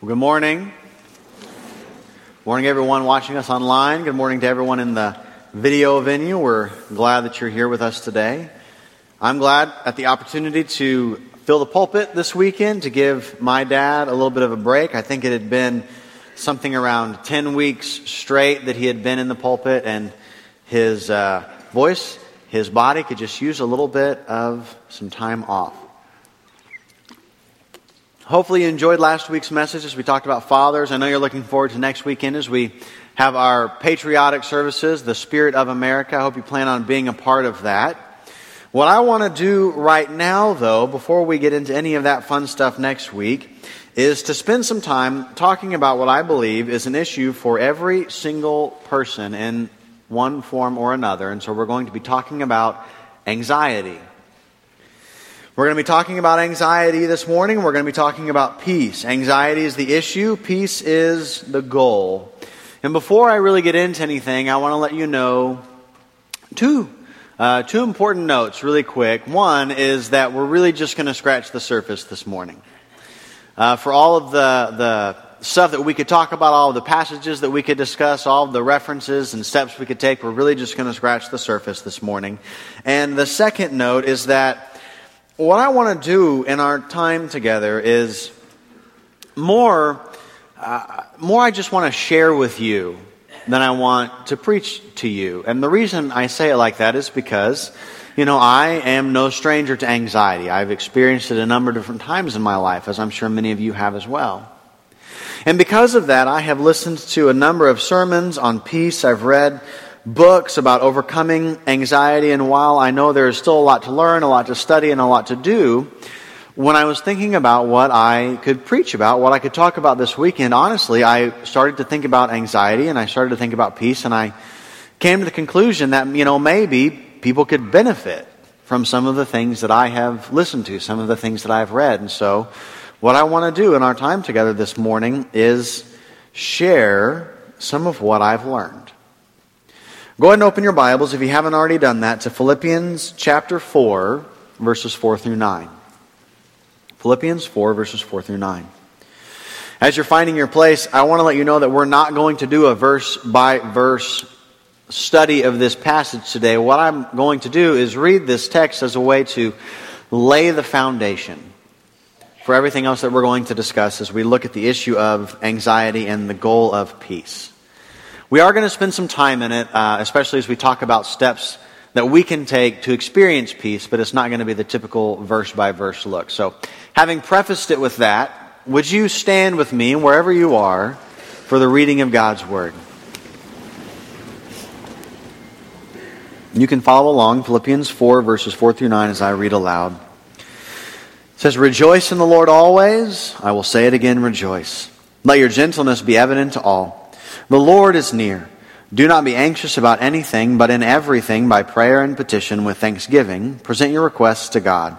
Well, good morning. Morning, everyone watching us online. Good morning to everyone in the video venue. We're glad that you're here with us today. I'm glad at the opportunity to fill the pulpit this weekend to give my dad a little bit of a break. I think it had been something around 10 weeks straight that he had been in the pulpit, and his uh, voice, his body could just use a little bit of some time off. Hopefully, you enjoyed last week's message as we talked about fathers. I know you're looking forward to next weekend as we have our patriotic services, the Spirit of America. I hope you plan on being a part of that. What I want to do right now, though, before we get into any of that fun stuff next week, is to spend some time talking about what I believe is an issue for every single person in one form or another. And so we're going to be talking about anxiety. We're going to be talking about anxiety this morning. We're going to be talking about peace. Anxiety is the issue, peace is the goal. And before I really get into anything, I want to let you know two uh, two important notes, really quick. One is that we're really just going to scratch the surface this morning. Uh, for all of the the stuff that we could talk about, all of the passages that we could discuss, all of the references and steps we could take, we're really just going to scratch the surface this morning. And the second note is that what I want to do in our time together is more, uh, more I just want to share with you than I want to preach to you. And the reason I say it like that is because, you know, I am no stranger to anxiety. I've experienced it a number of different times in my life, as I'm sure many of you have as well. And because of that, I have listened to a number of sermons on peace. I've read books about overcoming anxiety, and while I know there is still a lot to learn, a lot to study, and a lot to do, when I was thinking about what I could preach about, what I could talk about this weekend, honestly, I started to think about anxiety and I started to think about peace, and I came to the conclusion that, you know, maybe people could benefit from some of the things that I have listened to, some of the things that I've read. And so, what I want to do in our time together this morning is share some of what I've learned. Go ahead and open your Bibles, if you haven't already done that, to Philippians chapter 4, verses 4 through 9. Philippians 4, verses 4 through 9. As you're finding your place, I want to let you know that we're not going to do a verse by verse study of this passage today. What I'm going to do is read this text as a way to lay the foundation for everything else that we're going to discuss as we look at the issue of anxiety and the goal of peace. We are going to spend some time in it, uh, especially as we talk about steps that we can take to experience peace, but it's not going to be the typical verse by verse look. So, having prefaced it with that, would you stand with me wherever you are for the reading of God's Word? You can follow along, Philippians 4, verses 4 through 9, as I read aloud. It says, Rejoice in the Lord always. I will say it again, rejoice. Let your gentleness be evident to all. The Lord is near. Do not be anxious about anything, but in everything, by prayer and petition with thanksgiving, present your requests to God.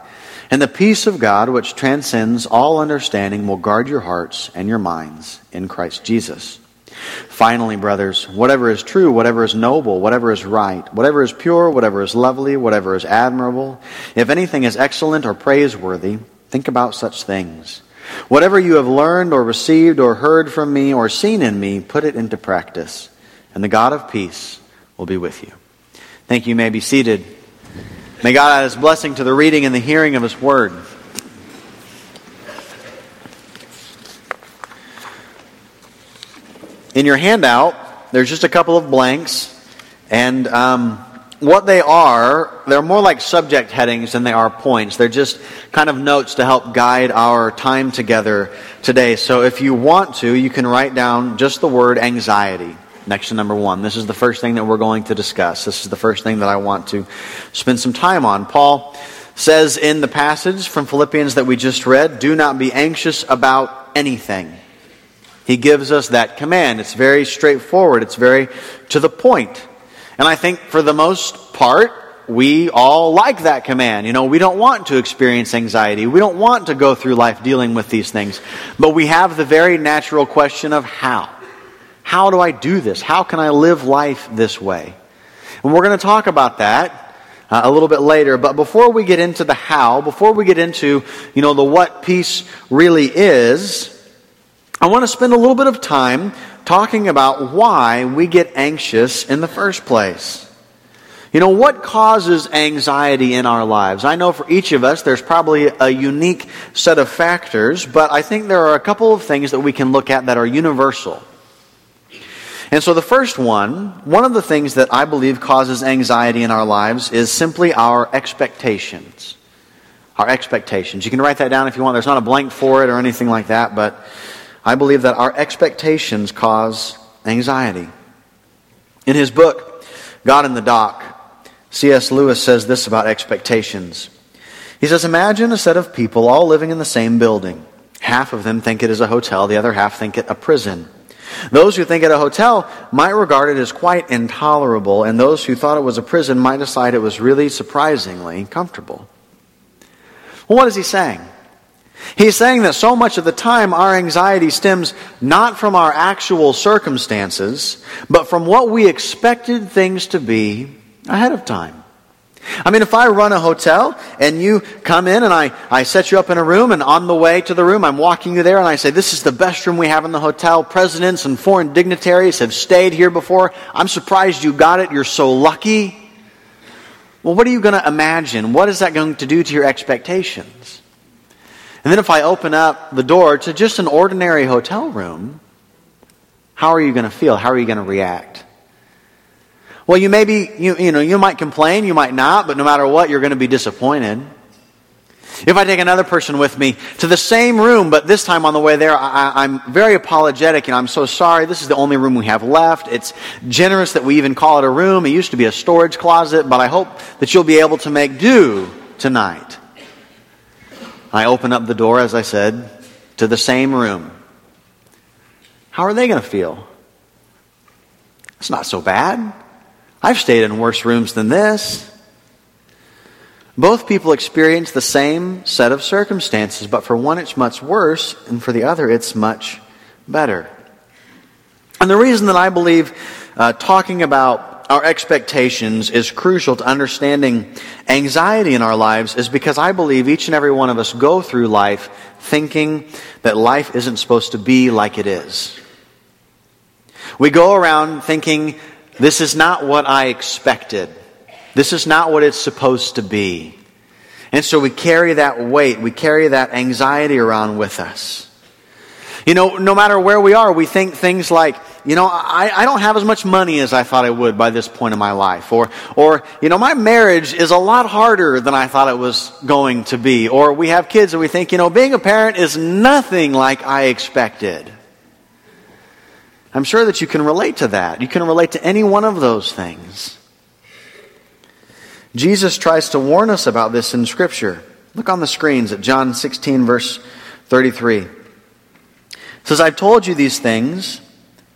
And the peace of God, which transcends all understanding, will guard your hearts and your minds in Christ Jesus. Finally, brothers, whatever is true, whatever is noble, whatever is right, whatever is pure, whatever is lovely, whatever is admirable, if anything is excellent or praiseworthy, think about such things. Whatever you have learned or received or heard from me or seen in me, put it into practice, and the God of peace will be with you. Thank you. you may be seated. May God add his blessing to the reading and the hearing of his word. In your handout, there's just a couple of blanks, and um, what they are, they're more like subject headings than they are points. They're just kind of notes to help guide our time together today. So if you want to, you can write down just the word anxiety next to number one. This is the first thing that we're going to discuss. This is the first thing that I want to spend some time on. Paul says in the passage from Philippians that we just read, do not be anxious about anything. He gives us that command. It's very straightforward. It's very to the point. And I think for the most part, we all like that command. You know, we don't want to experience anxiety. We don't want to go through life dealing with these things. But we have the very natural question of how. How do I do this? How can I live life this way? And we're going to talk about that uh, a little bit later. But before we get into the how, before we get into, you know, the what peace really is, I want to spend a little bit of time talking about why we get anxious in the first place. You know, what causes anxiety in our lives? I know for each of us there's probably a unique set of factors, but I think there are a couple of things that we can look at that are universal. And so the first one, one of the things that I believe causes anxiety in our lives is simply our expectations. Our expectations. You can write that down if you want. There's not a blank for it or anything like that, but I believe that our expectations cause anxiety. In his book, God in the Dock, C.S. Lewis says this about expectations. He says, Imagine a set of people all living in the same building. Half of them think it is a hotel, the other half think it a prison. Those who think it a hotel might regard it as quite intolerable, and those who thought it was a prison might decide it was really surprisingly comfortable. Well, what is he saying? He's saying that so much of the time our anxiety stems not from our actual circumstances, but from what we expected things to be ahead of time. I mean, if I run a hotel and you come in and I, I set you up in a room and on the way to the room I'm walking you there and I say, this is the best room we have in the hotel. Presidents and foreign dignitaries have stayed here before. I'm surprised you got it. You're so lucky. Well, what are you going to imagine? What is that going to do to your expectations? And then if I open up the door to just an ordinary hotel room, how are you going to feel? How are you going to react? Well, you may be, you, you know, you might complain, you might not, but no matter what, you're going to be disappointed. If I take another person with me to the same room, but this time on the way there, I, am very apologetic and I'm so sorry. This is the only room we have left. It's generous that we even call it a room. It used to be a storage closet, but I hope that you'll be able to make do tonight. I open up the door, as I said, to the same room. How are they going to feel? It's not so bad. I've stayed in worse rooms than this. Both people experience the same set of circumstances, but for one it's much worse, and for the other it's much better. And the reason that I believe uh, talking about our expectations is crucial to understanding anxiety in our lives is because I believe each and every one of us go through life thinking that life isn't supposed to be like it is. We go around thinking this is not what I expected. This is not what it's supposed to be. And so we carry that weight, we carry that anxiety around with us. You know, no matter where we are, we think things like, you know, I, I don't have as much money as I thought I would by this point in my life. Or, or, you know, my marriage is a lot harder than I thought it was going to be. Or we have kids and we think, you know, being a parent is nothing like I expected. I'm sure that you can relate to that. You can relate to any one of those things. Jesus tries to warn us about this in Scripture. Look on the screens at John 16, verse 33. Says, I've told you these things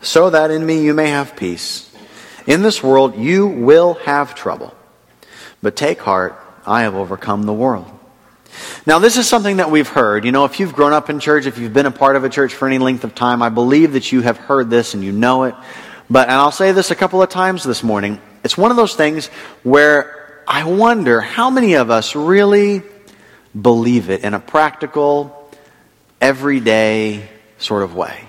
so that in me you may have peace. In this world you will have trouble. But take heart, I have overcome the world. Now, this is something that we've heard. You know, if you've grown up in church, if you've been a part of a church for any length of time, I believe that you have heard this and you know it. But, and I'll say this a couple of times this morning, it's one of those things where I wonder how many of us really believe it in a practical, everyday sort of way.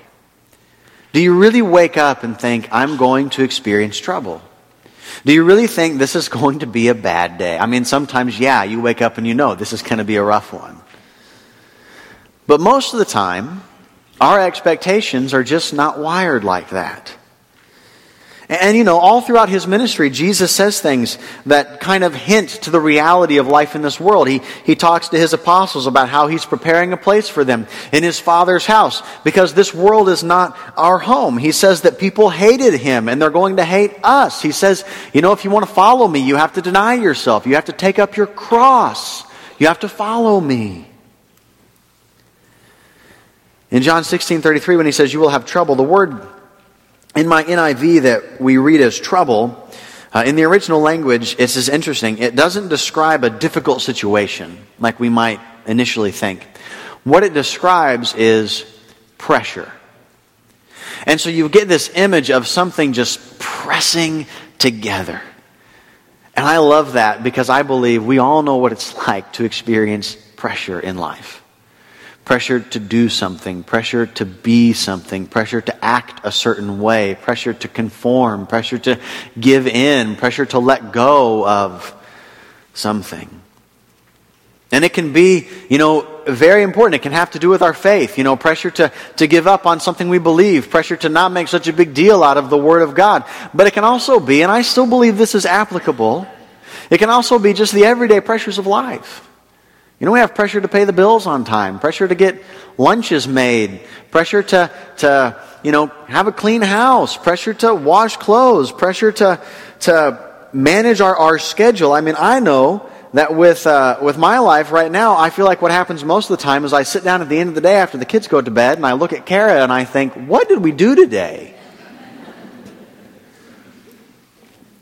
Do you really wake up and think, I'm going to experience trouble? Do you really think this is going to be a bad day? I mean, sometimes, yeah, you wake up and you know this is going to be a rough one. But most of the time, our expectations are just not wired like that. And, you know, all throughout his ministry, Jesus says things that kind of hint to the reality of life in this world. He, he talks to his apostles about how he's preparing a place for them in his Father's house because this world is not our home. He says that people hated him and they're going to hate us. He says, you know, if you want to follow me, you have to deny yourself. You have to take up your cross. You have to follow me. In John 16 33, when he says, You will have trouble, the word in my NIV that we read as trouble, uh, in the original language, it's as interesting. It doesn't describe a difficult situation like we might initially think. What it describes is pressure. And so you get this image of something just pressing together. And I love that because I believe we all know what it's like to experience pressure in life. Pressure to do something, pressure to be something, pressure to act a certain way, pressure to conform, pressure to give in, pressure to let go of something. And it can be, you know, very important. It can have to do with our faith. You know, pressure to, to give up on something we believe, pressure to not make such a big deal out of the Word of God. But it can also be, and I still believe this is applicable, it can also be just the everyday pressures of life. You know, we have pressure to pay the bills on time, pressure to get lunches made, pressure to, to you know, have a clean house, pressure to wash clothes, pressure to, to manage our, our schedule. I mean, I know that with, uh, with my life right now, I feel like what happens most of the time is I sit down at the end of the day after the kids go to bed and I look at Kara and I think, what did we do today?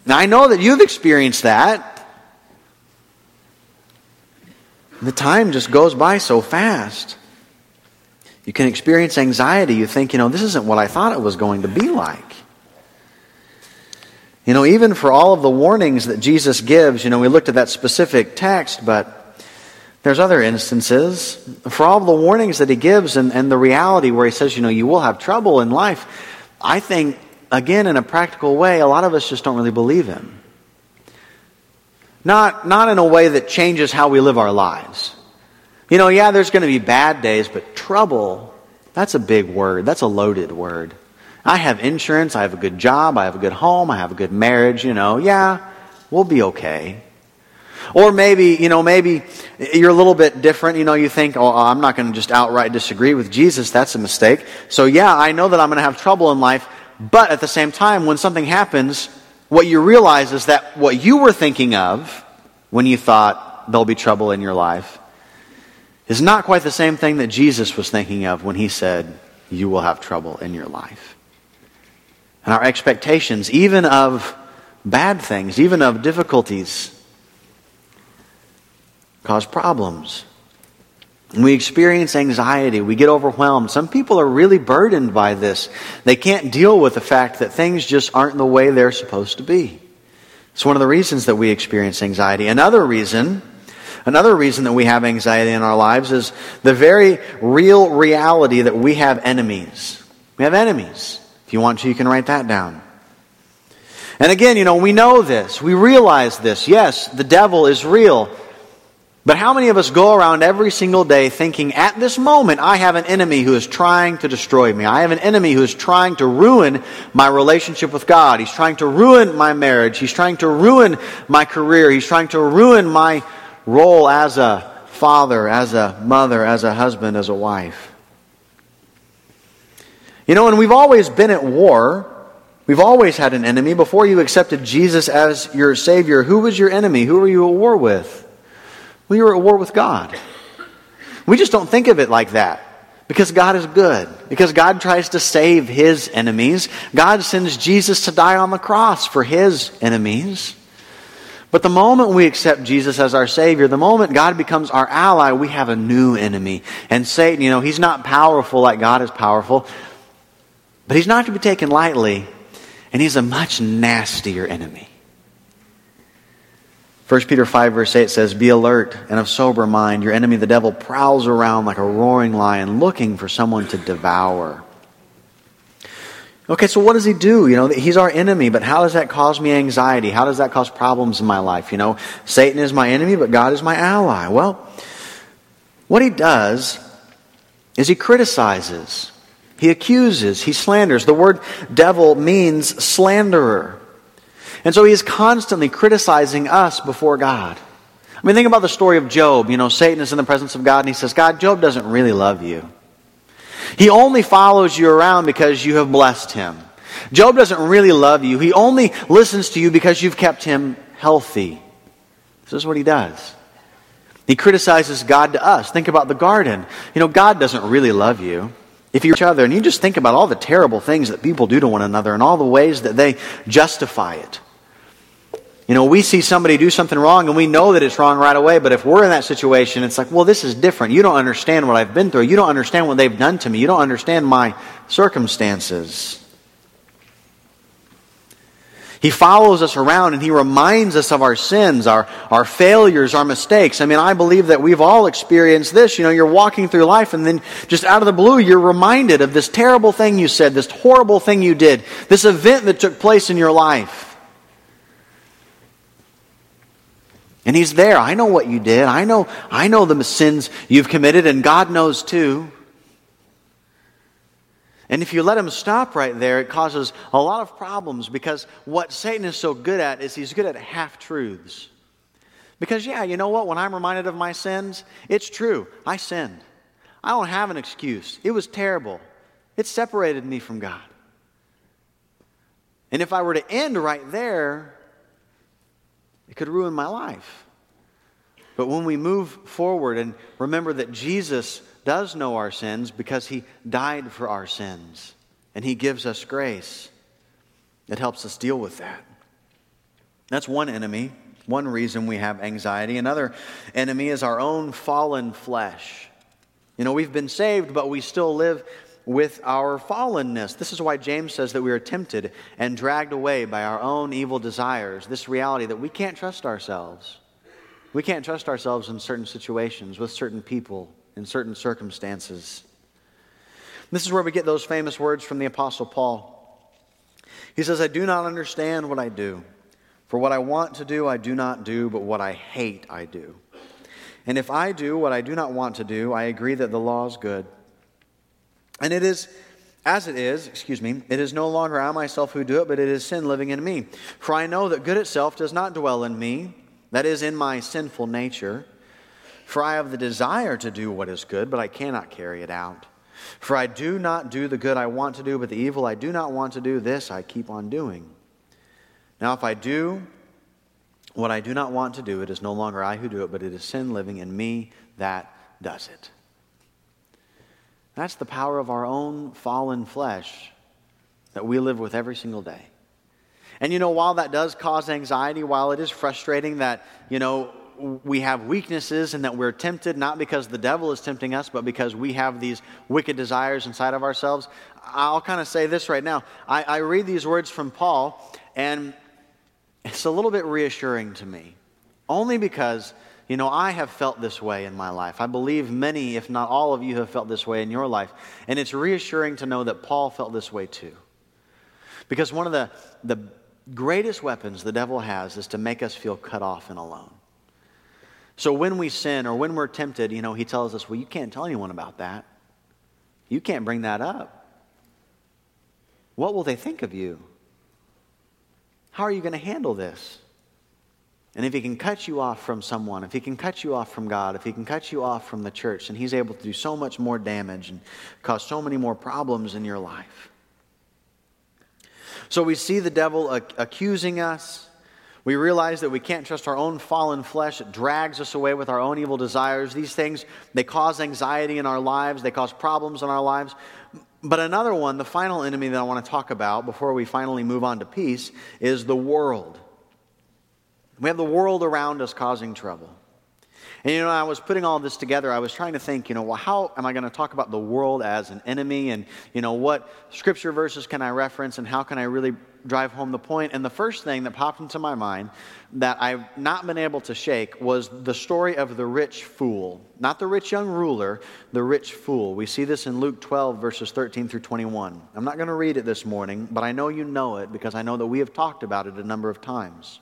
Now, I know that you've experienced that. The time just goes by so fast. You can experience anxiety. You think, you know, this isn't what I thought it was going to be like. You know, even for all of the warnings that Jesus gives, you know, we looked at that specific text, but there's other instances. For all the warnings that he gives and, and the reality where he says, you know, you will have trouble in life, I think, again, in a practical way, a lot of us just don't really believe him. Not, not in a way that changes how we live our lives. You know, yeah, there's going to be bad days, but trouble, that's a big word. That's a loaded word. I have insurance, I have a good job, I have a good home, I have a good marriage, you know, yeah, we'll be okay. Or maybe, you know, maybe you're a little bit different. You know, you think, oh, I'm not going to just outright disagree with Jesus. That's a mistake. So, yeah, I know that I'm going to have trouble in life. But at the same time, when something happens, what you realize is that what you were thinking of when you thought there'll be trouble in your life is not quite the same thing that Jesus was thinking of when he said, You will have trouble in your life. And our expectations, even of bad things, even of difficulties, cause problems. We experience anxiety. We get overwhelmed. Some people are really burdened by this. They can't deal with the fact that things just aren't the way they're supposed to be. It's one of the reasons that we experience anxiety. Another reason, another reason that we have anxiety in our lives is the very real reality that we have enemies. We have enemies. If you want to, you can write that down. And again, you know, we know this. We realize this. Yes, the devil is real. But how many of us go around every single day thinking, at this moment, I have an enemy who is trying to destroy me. I have an enemy who is trying to ruin my relationship with God. He's trying to ruin my marriage. He's trying to ruin my career. He's trying to ruin my role as a father, as a mother, as a husband, as a wife. You know, and we've always been at war. We've always had an enemy. Before you accepted Jesus as your Savior, who was your enemy? Who were you at war with? We are at war with God. We just don't think of it like that. Because God is good. Because God tries to save his enemies. God sends Jesus to die on the cross for his enemies. But the moment we accept Jesus as our Savior, the moment God becomes our ally, we have a new enemy. And Satan, you know, he's not powerful like God is powerful, but he's not to be taken lightly, and he's a much nastier enemy. 1 Peter 5, verse 8 says, Be alert and of sober mind. Your enemy, the devil, prowls around like a roaring lion looking for someone to devour. Okay, so what does he do? You know, he's our enemy, but how does that cause me anxiety? How does that cause problems in my life? You know, Satan is my enemy, but God is my ally. Well, what he does is he criticizes, he accuses, he slanders. The word devil means slanderer. And so he is constantly criticizing us before God. I mean, think about the story of Job. You know, Satan is in the presence of God and he says, God, Job doesn't really love you. He only follows you around because you have blessed him. Job doesn't really love you. He only listens to you because you've kept him healthy. This is what he does. He criticizes God to us. Think about the garden. You know, God doesn't really love you. If you're each other, and you just think about all the terrible things that people do to one another and all the ways that they justify it. You know, we see somebody do something wrong and we know that it's wrong right away, but if we're in that situation, it's like, well, this is different. You don't understand what I've been through. You don't understand what they've done to me. You don't understand my circumstances. He follows us around and he reminds us of our sins, our, our failures, our mistakes. I mean, I believe that we've all experienced this. You know, you're walking through life and then just out of the blue, you're reminded of this terrible thing you said, this horrible thing you did, this event that took place in your life. And he's there. I know what you did. I know, I know the sins you've committed and God knows too. And if you let him stop right there, it causes a lot of problems because what Satan is so good at is he's good at half truths. Because, yeah, you know what? When I'm reminded of my sins, it's true. I sinned. I don't have an excuse. It was terrible. It separated me from God. And if I were to end right there, it could ruin my life. But when we move forward and remember that Jesus does know our sins because he died for our sins and he gives us grace. It helps us deal with that. That's one enemy, one reason we have anxiety. Another enemy is our own fallen flesh. You know, we've been saved, but we still live with our fallenness. This is why James says that we are tempted and dragged away by our own evil desires. This reality that we can't trust ourselves. We can't trust ourselves in certain situations with certain people in certain circumstances. This is where we get those famous words from the Apostle Paul. He says, I do not understand what I do. For what I want to do, I do not do, but what I hate, I do. And if I do what I do not want to do, I agree that the law is good. And it is, as it is, excuse me, it is no longer I myself who do it, but it is sin living in me. For I know that good itself does not dwell in me, that is, in my sinful nature. For I have the desire to do what is good, but I cannot carry it out. For I do not do the good I want to do, but the evil I do not want to do, this I keep on doing. Now, if I do what I do not want to do, it is no longer I who do it, but it is sin living in me that does it. That's the power of our own fallen flesh that we live with every single day. And you know, while that does cause anxiety, while it is frustrating that, you know, we have weaknesses and that we're tempted not because the devil is tempting us, but because we have these wicked desires inside of ourselves. I'll kind of say this right now. I, I read these words from Paul, and it's a little bit reassuring to me, only because. You know, I have felt this way in my life. I believe many, if not all of you, have felt this way in your life. And it's reassuring to know that Paul felt this way too. Because one of the, the greatest weapons the devil has is to make us feel cut off and alone. So when we sin or when we're tempted, you know, he tells us, well, you can't tell anyone about that. You can't bring that up. What will they think of you? How are you going to handle this? And if he can cut you off from someone, if he can cut you off from God, if he can cut you off from the church, then he's able to do so much more damage and cause so many more problems in your life. So we see the devil accusing us. We realize that we can't trust our own fallen flesh. It drags us away with our own evil desires. These things, they cause anxiety in our lives, they cause problems in our lives. But another one, the final enemy that I want to talk about before we finally move on to peace, is the world. We have the world around us causing trouble. And you know, I was putting all this together. I was trying to think, you know, well, how am I going to talk about the world as an enemy? And, you know, what scripture verses can I reference and how can I really drive home the point? And the first thing that popped into my mind that I've not been able to shake was the story of the rich fool. Not the rich young ruler, the rich fool. We see this in Luke 12, verses 13 through 21. I'm not going to read it this morning, but I know you know it because I know that we have talked about it a number of times.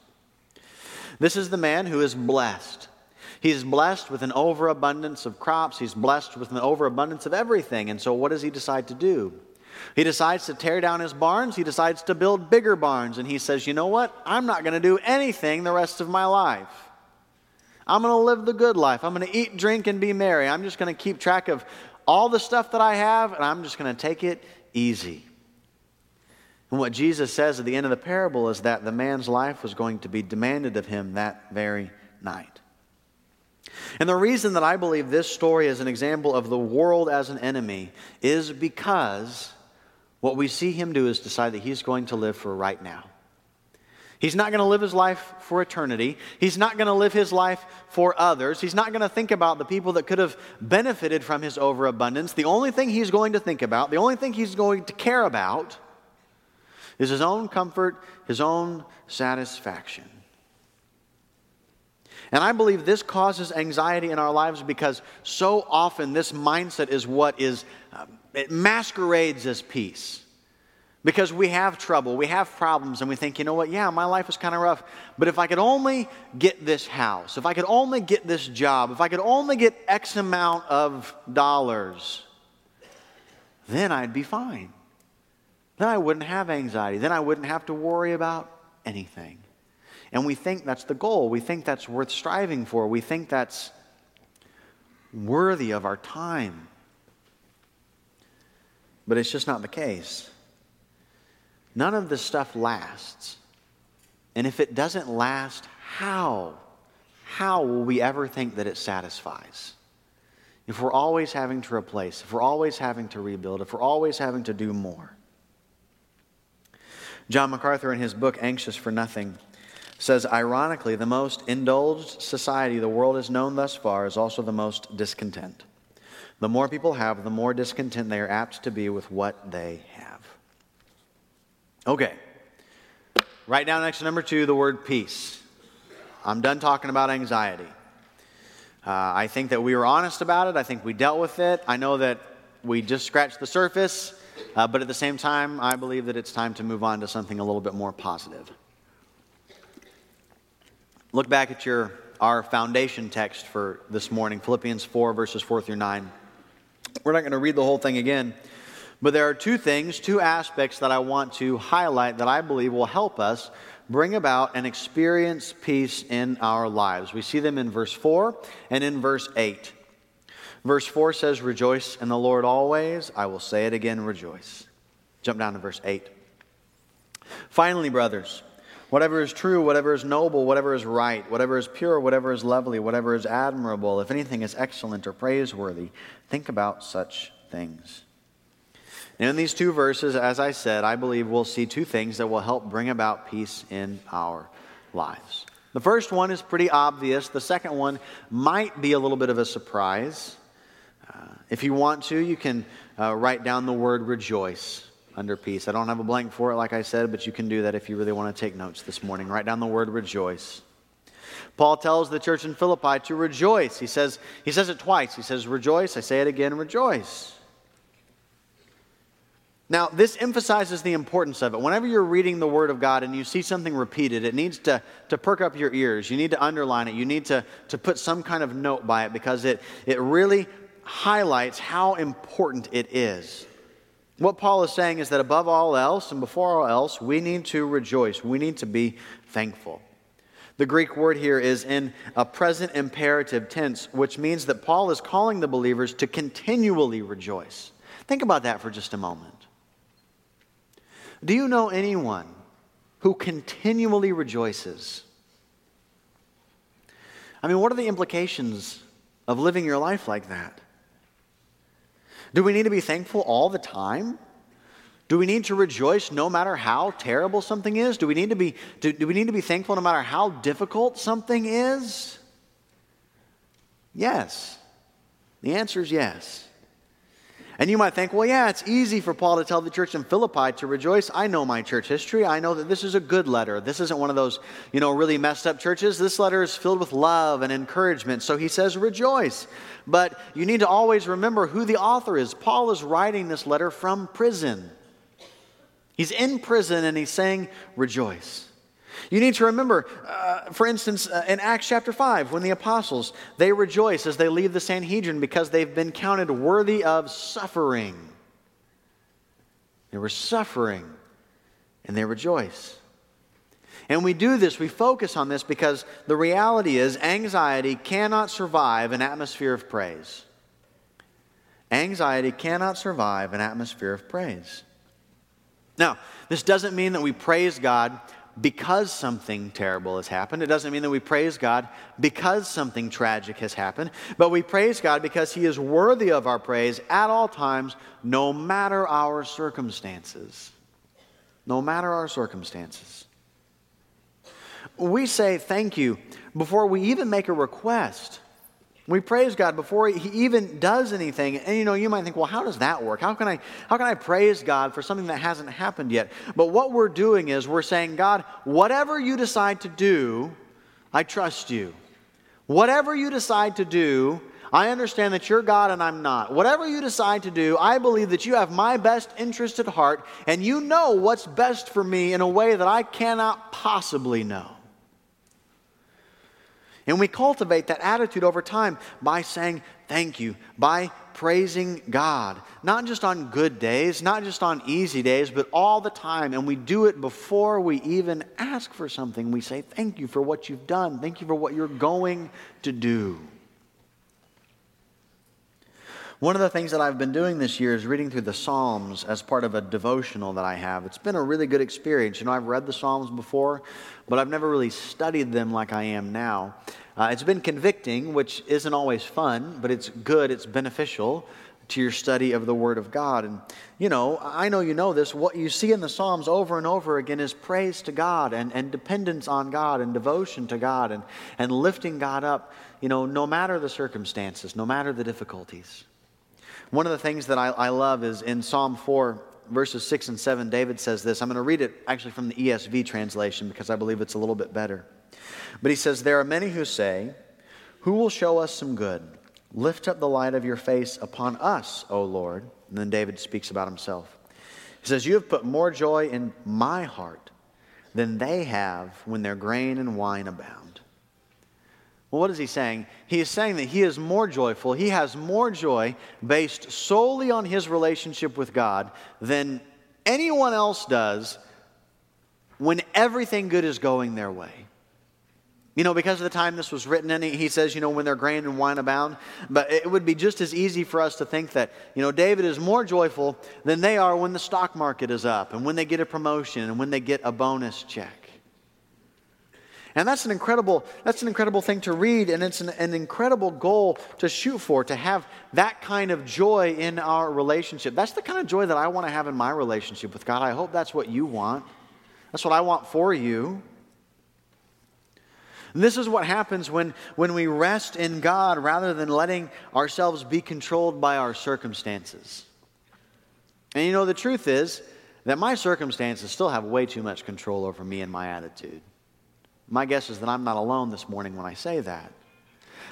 This is the man who is blessed. He's blessed with an overabundance of crops. He's blessed with an overabundance of everything. And so, what does he decide to do? He decides to tear down his barns. He decides to build bigger barns. And he says, You know what? I'm not going to do anything the rest of my life. I'm going to live the good life. I'm going to eat, drink, and be merry. I'm just going to keep track of all the stuff that I have, and I'm just going to take it easy. And what Jesus says at the end of the parable is that the man's life was going to be demanded of him that very night. And the reason that I believe this story is an example of the world as an enemy is because what we see him do is decide that he's going to live for right now. He's not going to live his life for eternity. He's not going to live his life for others. He's not going to think about the people that could have benefited from his overabundance. The only thing he's going to think about, the only thing he's going to care about, is his own comfort, his own satisfaction. And I believe this causes anxiety in our lives because so often this mindset is what is, uh, it masquerades as peace. Because we have trouble, we have problems, and we think, you know what, yeah, my life is kind of rough, but if I could only get this house, if I could only get this job, if I could only get X amount of dollars, then I'd be fine. Then I wouldn't have anxiety. Then I wouldn't have to worry about anything. And we think that's the goal. We think that's worth striving for. We think that's worthy of our time. But it's just not the case. None of this stuff lasts. And if it doesn't last, how? How will we ever think that it satisfies? If we're always having to replace, if we're always having to rebuild, if we're always having to do more. John MacArthur, in his book Anxious for Nothing, says ironically, the most indulged society the world has known thus far is also the most discontent. The more people have, the more discontent they are apt to be with what they have. Okay. Write down next to number two the word peace. I'm done talking about anxiety. Uh, I think that we were honest about it. I think we dealt with it. I know that we just scratched the surface, uh, but at the same time, I believe that it's time to move on to something a little bit more positive. Look back at your our foundation text for this morning, Philippians 4, verses 4 through 9. We're not going to read the whole thing again, but there are two things, two aspects that I want to highlight that I believe will help us bring about and experience peace in our lives. We see them in verse 4 and in verse 8. Verse 4 says, Rejoice in the Lord always. I will say it again, rejoice. Jump down to verse 8. Finally, brothers, whatever is true, whatever is noble, whatever is right, whatever is pure, whatever is lovely, whatever is admirable, if anything is excellent or praiseworthy, think about such things. And in these two verses, as I said, I believe we'll see two things that will help bring about peace in our lives. The first one is pretty obvious. The second one might be a little bit of a surprise. Uh, if you want to, you can uh, write down the word rejoice under peace. I don't have a blank for it, like I said, but you can do that if you really want to take notes this morning. Write down the word rejoice. Paul tells the church in Philippi to rejoice. He says, he says it twice. He says, Rejoice. I say it again, rejoice. Now, this emphasizes the importance of it. Whenever you're reading the Word of God and you see something repeated, it needs to, to perk up your ears. You need to underline it. You need to, to put some kind of note by it because it, it really highlights how important it is. What Paul is saying is that above all else and before all else, we need to rejoice. We need to be thankful. The Greek word here is in a present imperative tense, which means that Paul is calling the believers to continually rejoice. Think about that for just a moment. Do you know anyone who continually rejoices? I mean, what are the implications of living your life like that? Do we need to be thankful all the time? Do we need to rejoice no matter how terrible something is? Do we need to be, do, do we need to be thankful no matter how difficult something is? Yes. The answer is yes. And you might think, well, yeah, it's easy for Paul to tell the church in Philippi to rejoice. I know my church history. I know that this is a good letter. This isn't one of those, you know, really messed up churches. This letter is filled with love and encouragement. So he says, rejoice. But you need to always remember who the author is. Paul is writing this letter from prison. He's in prison and he's saying, rejoice. You need to remember, uh, for instance, uh, in Acts chapter 5, when the apostles, they rejoice as they leave the Sanhedrin because they've been counted worthy of suffering. They were suffering and they rejoice. And we do this, we focus on this because the reality is anxiety cannot survive an atmosphere of praise. Anxiety cannot survive an atmosphere of praise. Now, this doesn't mean that we praise God because something terrible has happened. It doesn't mean that we praise God because something tragic has happened, but we praise God because He is worthy of our praise at all times, no matter our circumstances. No matter our circumstances. We say thank you before we even make a request. We praise God before He even does anything. And you know, you might think, well, how does that work? How can I how can I praise God for something that hasn't happened yet? But what we're doing is we're saying, God, whatever you decide to do, I trust you. Whatever you decide to do, I understand that you're God and I'm not. Whatever you decide to do, I believe that you have my best interest at heart and you know what's best for me in a way that I cannot possibly know. And we cultivate that attitude over time by saying thank you, by praising God, not just on good days, not just on easy days, but all the time. And we do it before we even ask for something. We say thank you for what you've done, thank you for what you're going to do. One of the things that I've been doing this year is reading through the Psalms as part of a devotional that I have. It's been a really good experience. You know, I've read the Psalms before, but I've never really studied them like I am now. Uh, it's been convicting, which isn't always fun, but it's good, it's beneficial to your study of the Word of God. And, you know, I know you know this. What you see in the Psalms over and over again is praise to God and, and dependence on God and devotion to God and, and lifting God up, you know, no matter the circumstances, no matter the difficulties. One of the things that I, I love is in Psalm 4, verses 6 and 7, David says this. I'm going to read it actually from the ESV translation because I believe it's a little bit better. But he says, There are many who say, Who will show us some good? Lift up the light of your face upon us, O Lord. And then David speaks about himself. He says, You have put more joy in my heart than they have when their grain and wine abound. Well, what is he saying? He is saying that he is more joyful. He has more joy based solely on his relationship with God than anyone else does when everything good is going their way. You know, because of the time this was written, and he says, you know, when their grain and wine abound. But it would be just as easy for us to think that, you know, David is more joyful than they are when the stock market is up, and when they get a promotion, and when they get a bonus check. And that's an incredible, that's an incredible thing to read, and it's an, an, incredible goal to shoot for, to have that kind of joy in our relationship. That's the kind of joy that I want to have in my relationship with God. I hope that's what you want. That's what I want for you. And this is what happens when, when we rest in God rather than letting ourselves be controlled by our circumstances. And you know, the truth is that my circumstances still have way too much control over me and my attitude. My guess is that I'm not alone this morning when I say that.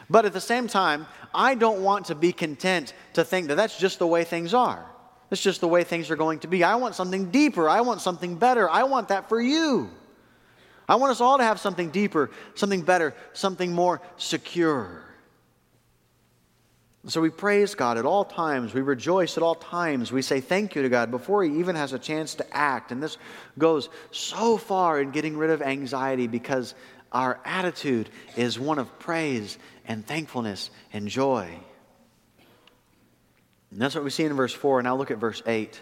But at the same time, I don't want to be content to think that that's just the way things are. It's just the way things are going to be. I want something deeper. I want something better. I want that for you. I want us all to have something deeper, something better, something more secure. So we praise God at all times. We rejoice at all times. We say thank you to God before He even has a chance to act. And this goes so far in getting rid of anxiety because our attitude is one of praise and thankfulness and joy. And that's what we see in verse 4. Now look at verse 8.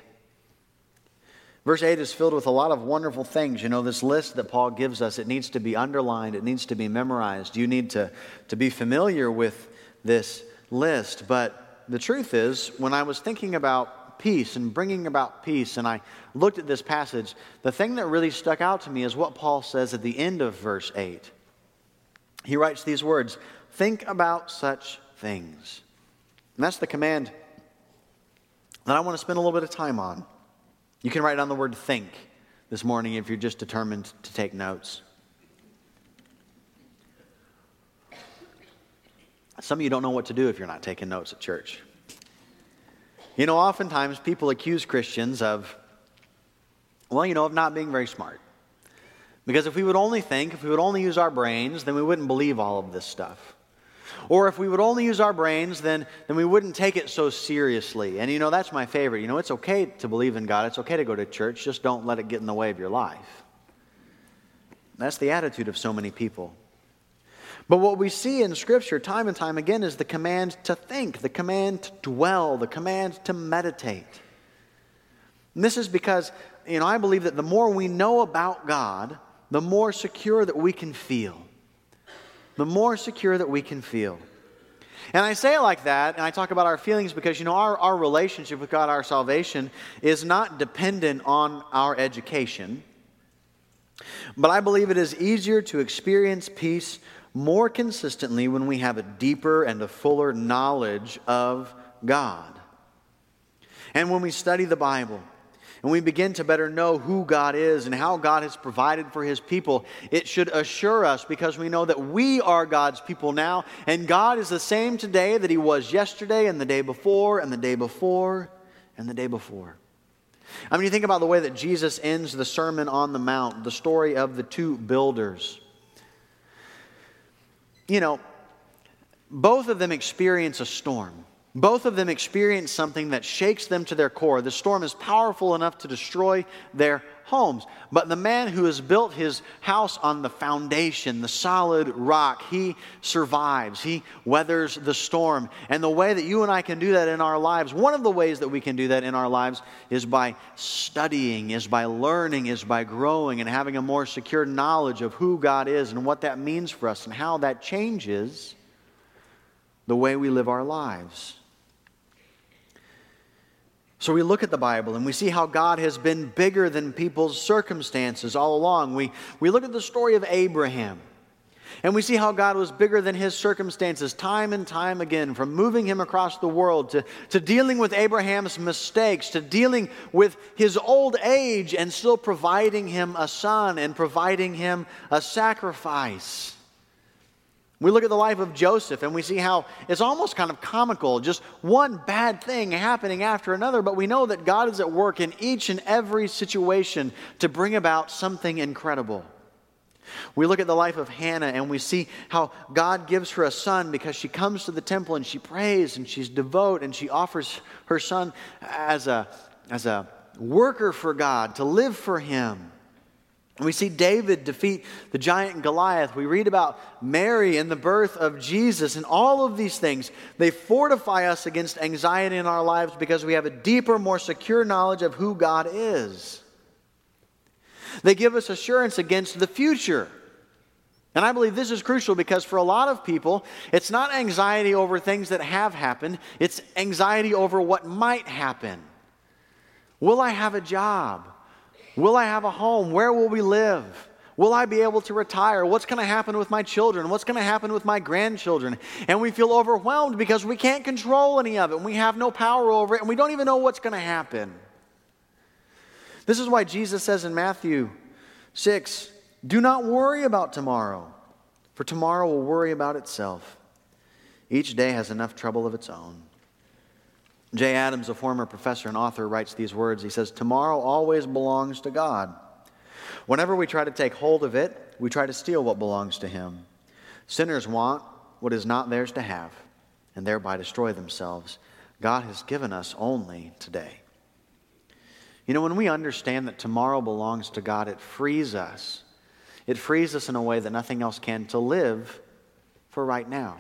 Verse 8 is filled with a lot of wonderful things. You know, this list that Paul gives us, it needs to be underlined, it needs to be memorized. You need to, to be familiar with this list. But the truth is, when I was thinking about peace and bringing about peace, and I looked at this passage, the thing that really stuck out to me is what Paul says at the end of verse 8. He writes these words Think about such things. And that's the command that I want to spend a little bit of time on. You can write down the word think this morning if you're just determined to take notes. Some of you don't know what to do if you're not taking notes at church. You know, oftentimes people accuse Christians of, well, you know, of not being very smart. Because if we would only think, if we would only use our brains, then we wouldn't believe all of this stuff. Or if we would only use our brains, then, then we wouldn't take it so seriously. And you know, that's my favorite. You know, it's okay to believe in God, it's okay to go to church, just don't let it get in the way of your life. That's the attitude of so many people. But what we see in Scripture time and time again is the command to think, the command to dwell, the command to meditate. And this is because, you know, I believe that the more we know about God, the more secure that we can feel. The more secure that we can feel. And I say it like that, and I talk about our feelings because, you know, our, our relationship with God, our salvation, is not dependent on our education. But I believe it is easier to experience peace more consistently when we have a deeper and a fuller knowledge of God. And when we study the Bible, and we begin to better know who God is and how God has provided for his people, it should assure us because we know that we are God's people now, and God is the same today that he was yesterday and the day before and the day before and the day before. I mean, you think about the way that Jesus ends the Sermon on the Mount, the story of the two builders. You know, both of them experience a storm. Both of them experience something that shakes them to their core. The storm is powerful enough to destroy their homes. But the man who has built his house on the foundation, the solid rock, he survives. He weathers the storm. And the way that you and I can do that in our lives, one of the ways that we can do that in our lives is by studying, is by learning, is by growing and having a more secure knowledge of who God is and what that means for us and how that changes the way we live our lives. So we look at the Bible and we see how God has been bigger than people's circumstances all along. We, we look at the story of Abraham and we see how God was bigger than his circumstances time and time again, from moving him across the world to, to dealing with Abraham's mistakes, to dealing with his old age and still providing him a son and providing him a sacrifice. We look at the life of Joseph and we see how it's almost kind of comical, just one bad thing happening after another, but we know that God is at work in each and every situation to bring about something incredible. We look at the life of Hannah and we see how God gives her a son because she comes to the temple and she prays and she's devout and she offers her son as a, as a worker for God, to live for Him. We see David defeat the giant Goliath. We read about Mary and the birth of Jesus, and all of these things, they fortify us against anxiety in our lives because we have a deeper, more secure knowledge of who God is. They give us assurance against the future. And I believe this is crucial because for a lot of people, it's not anxiety over things that have happened, it's anxiety over what might happen. Will I have a job? Will I have a home? Where will we live? Will I be able to retire? What's going to happen with my children? What's going to happen with my grandchildren? And we feel overwhelmed because we can't control any of it and we have no power over it and we don't even know what's going to happen. This is why Jesus says in Matthew 6 Do not worry about tomorrow, for tomorrow will worry about itself. Each day has enough trouble of its own. Jay Adams, a former professor and author, writes these words. He says, Tomorrow always belongs to God. Whenever we try to take hold of it, we try to steal what belongs to Him. Sinners want what is not theirs to have, and thereby destroy themselves. God has given us only today. You know, when we understand that tomorrow belongs to God, it frees us. It frees us in a way that nothing else can to live for right now.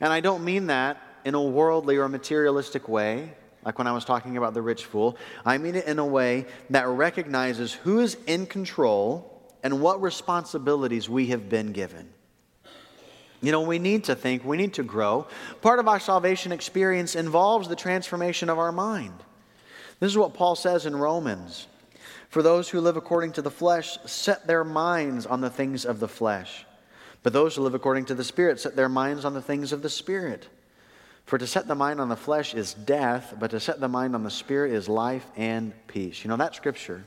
And I don't mean that in a worldly or materialistic way, like when I was talking about the rich fool. I mean it in a way that recognizes who is in control and what responsibilities we have been given. You know, we need to think, we need to grow. Part of our salvation experience involves the transformation of our mind. This is what Paul says in Romans. For those who live according to the flesh set their minds on the things of the flesh. But those who live according to the Spirit set their minds on the things of the Spirit. For to set the mind on the flesh is death, but to set the mind on the spirit is life and peace. You know, that scripture,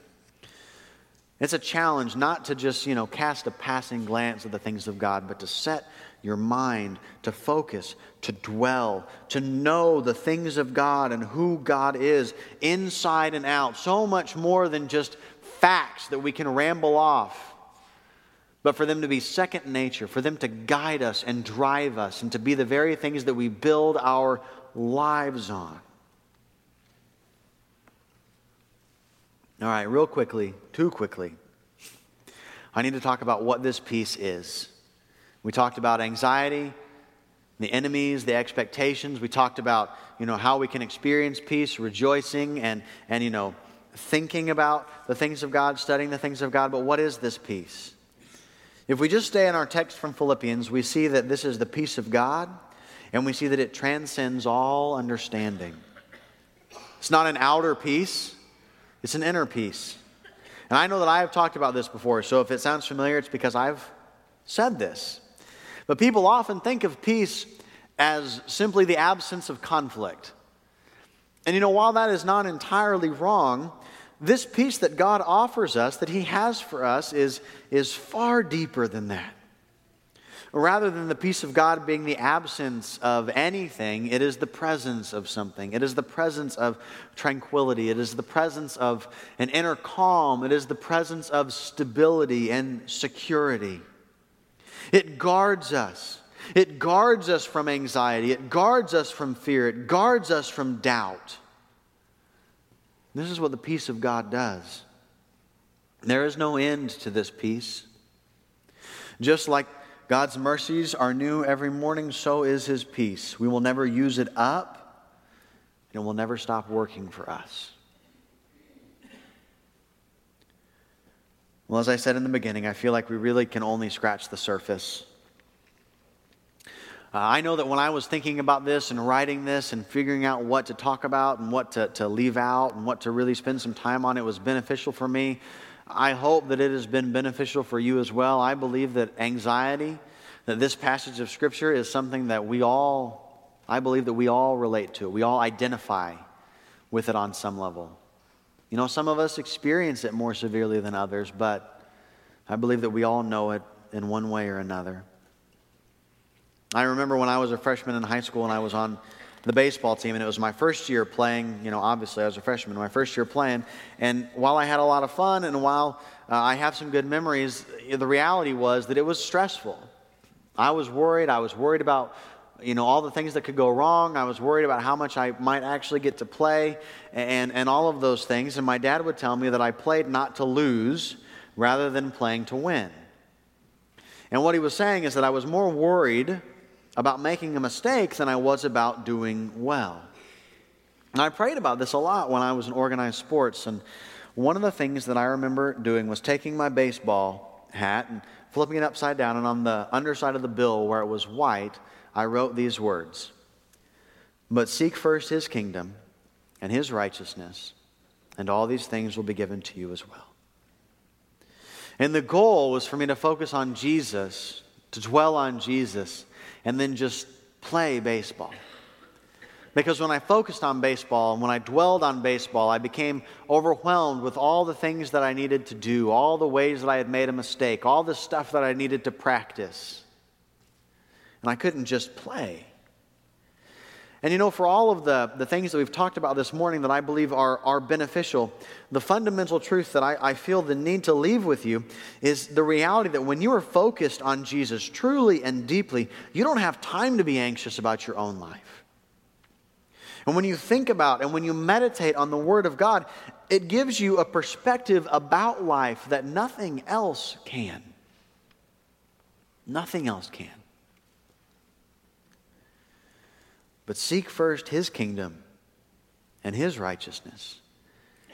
it's a challenge not to just, you know, cast a passing glance at the things of God, but to set your mind, to focus, to dwell, to know the things of God and who God is inside and out. So much more than just facts that we can ramble off but for them to be second nature, for them to guide us and drive us, and to be the very things that we build our lives on. All right, real quickly, too quickly, I need to talk about what this peace is. We talked about anxiety, the enemies, the expectations. We talked about, you know, how we can experience peace, rejoicing, and, and you know, thinking about the things of God, studying the things of God. But what is this peace? If we just stay in our text from Philippians, we see that this is the peace of God, and we see that it transcends all understanding. It's not an outer peace, it's an inner peace. And I know that I have talked about this before, so if it sounds familiar, it's because I've said this. But people often think of peace as simply the absence of conflict. And you know, while that is not entirely wrong, this peace that God offers us, that He has for us, is, is far deeper than that. Rather than the peace of God being the absence of anything, it is the presence of something. It is the presence of tranquility. It is the presence of an inner calm. It is the presence of stability and security. It guards us. It guards us from anxiety. It guards us from fear. It guards us from doubt. This is what the peace of God does. There is no end to this peace. Just like God's mercies are new every morning, so is His peace. We will never use it up, and it will never stop working for us. Well, as I said in the beginning, I feel like we really can only scratch the surface. Uh, I know that when I was thinking about this and writing this and figuring out what to talk about and what to, to leave out and what to really spend some time on, it was beneficial for me. I hope that it has been beneficial for you as well. I believe that anxiety, that this passage of Scripture is something that we all, I believe that we all relate to. We all identify with it on some level. You know, some of us experience it more severely than others, but I believe that we all know it in one way or another. I remember when I was a freshman in high school and I was on the baseball team, and it was my first year playing. You know, obviously, I was a freshman, my first year playing. And while I had a lot of fun and while uh, I have some good memories, the reality was that it was stressful. I was worried. I was worried about you know all the things that could go wrong i was worried about how much i might actually get to play and, and all of those things and my dad would tell me that i played not to lose rather than playing to win and what he was saying is that i was more worried about making a mistake than I was about doing well. And I prayed about this a lot when I was in organized sports. And one of the things that I remember doing was taking my baseball hat and flipping it upside down, and on the underside of the bill where it was white, I wrote these words But seek first his kingdom and his righteousness, and all these things will be given to you as well. And the goal was for me to focus on Jesus, to dwell on Jesus, and then just play baseball. Because when I focused on baseball and when I dwelled on baseball, I became overwhelmed with all the things that I needed to do, all the ways that I had made a mistake, all the stuff that I needed to practice. And I couldn't just play. And you know, for all of the, the things that we've talked about this morning that I believe are, are beneficial, the fundamental truth that I, I feel the need to leave with you is the reality that when you are focused on Jesus truly and deeply, you don't have time to be anxious about your own life. And when you think about and when you meditate on the Word of God, it gives you a perspective about life that nothing else can. Nothing else can. But seek first his kingdom and his righteousness,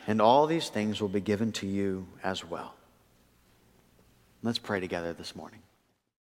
and all these things will be given to you as well. Let's pray together this morning.